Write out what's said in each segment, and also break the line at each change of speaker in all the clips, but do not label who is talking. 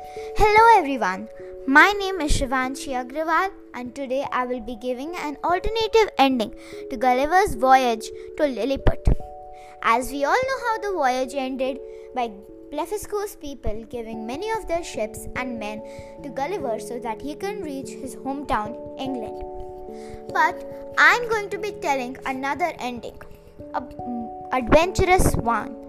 Hello everyone. My name is Shivanshi Agrawal and today I will be giving an alternative ending to Gulliver's voyage to Lilliput. As we all know how the voyage ended by Blefuscu's people giving many of their ships and men to Gulliver so that he can reach his hometown, England. But I'm going to be telling another ending, a mm, adventurous one.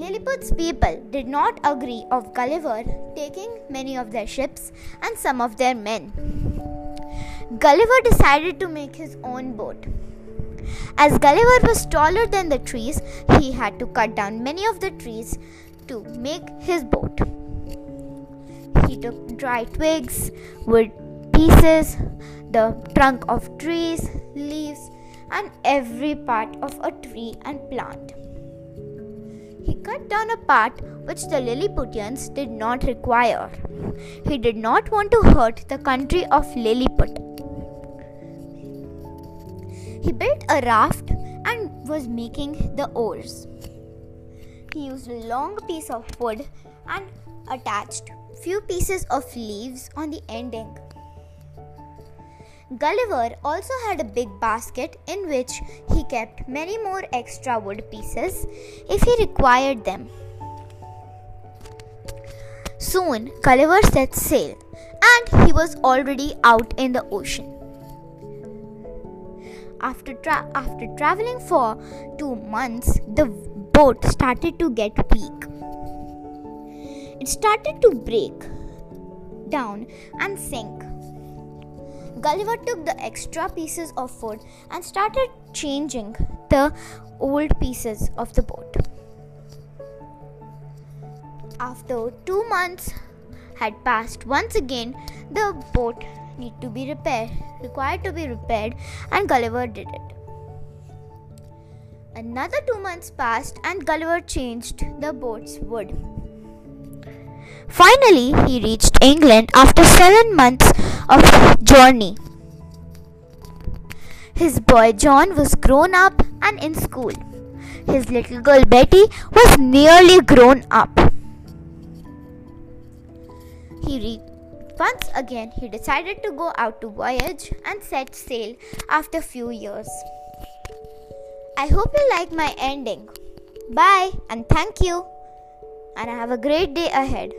Lilliput's people did not agree of Gulliver taking many of their ships and some of their men. Gulliver decided to make his own boat. As Gulliver was taller than the trees, he had to cut down many of the trees to make his boat. He took dry twigs, wood pieces, the trunk of trees, leaves, and every part of a tree and plant. He cut down a part which the Lilliputians did not require. He did not want to hurt the country of Lilliput. He built a raft and was making the oars. He used a long piece of wood and attached few pieces of leaves on the ending. Gulliver also had a big basket in which he kept many more extra wood pieces if he required them. Soon Gulliver set sail and he was already out in the ocean. After, tra- after traveling for two months, the boat started to get weak. It started to break down and sink Gulliver took the extra pieces of wood and started changing the old pieces of the boat. After two months had passed, once again the boat need to be repaired, required to be repaired, and Gulliver did it. Another two months passed, and Gulliver changed the boat's wood. Finally, he reached England after seven months of journey. His boy John was grown up and in school. His little girl Betty was nearly grown up. He re- once again he decided to go out to voyage and set sail after few years. I hope you like my ending. Bye and thank you and have a great day ahead.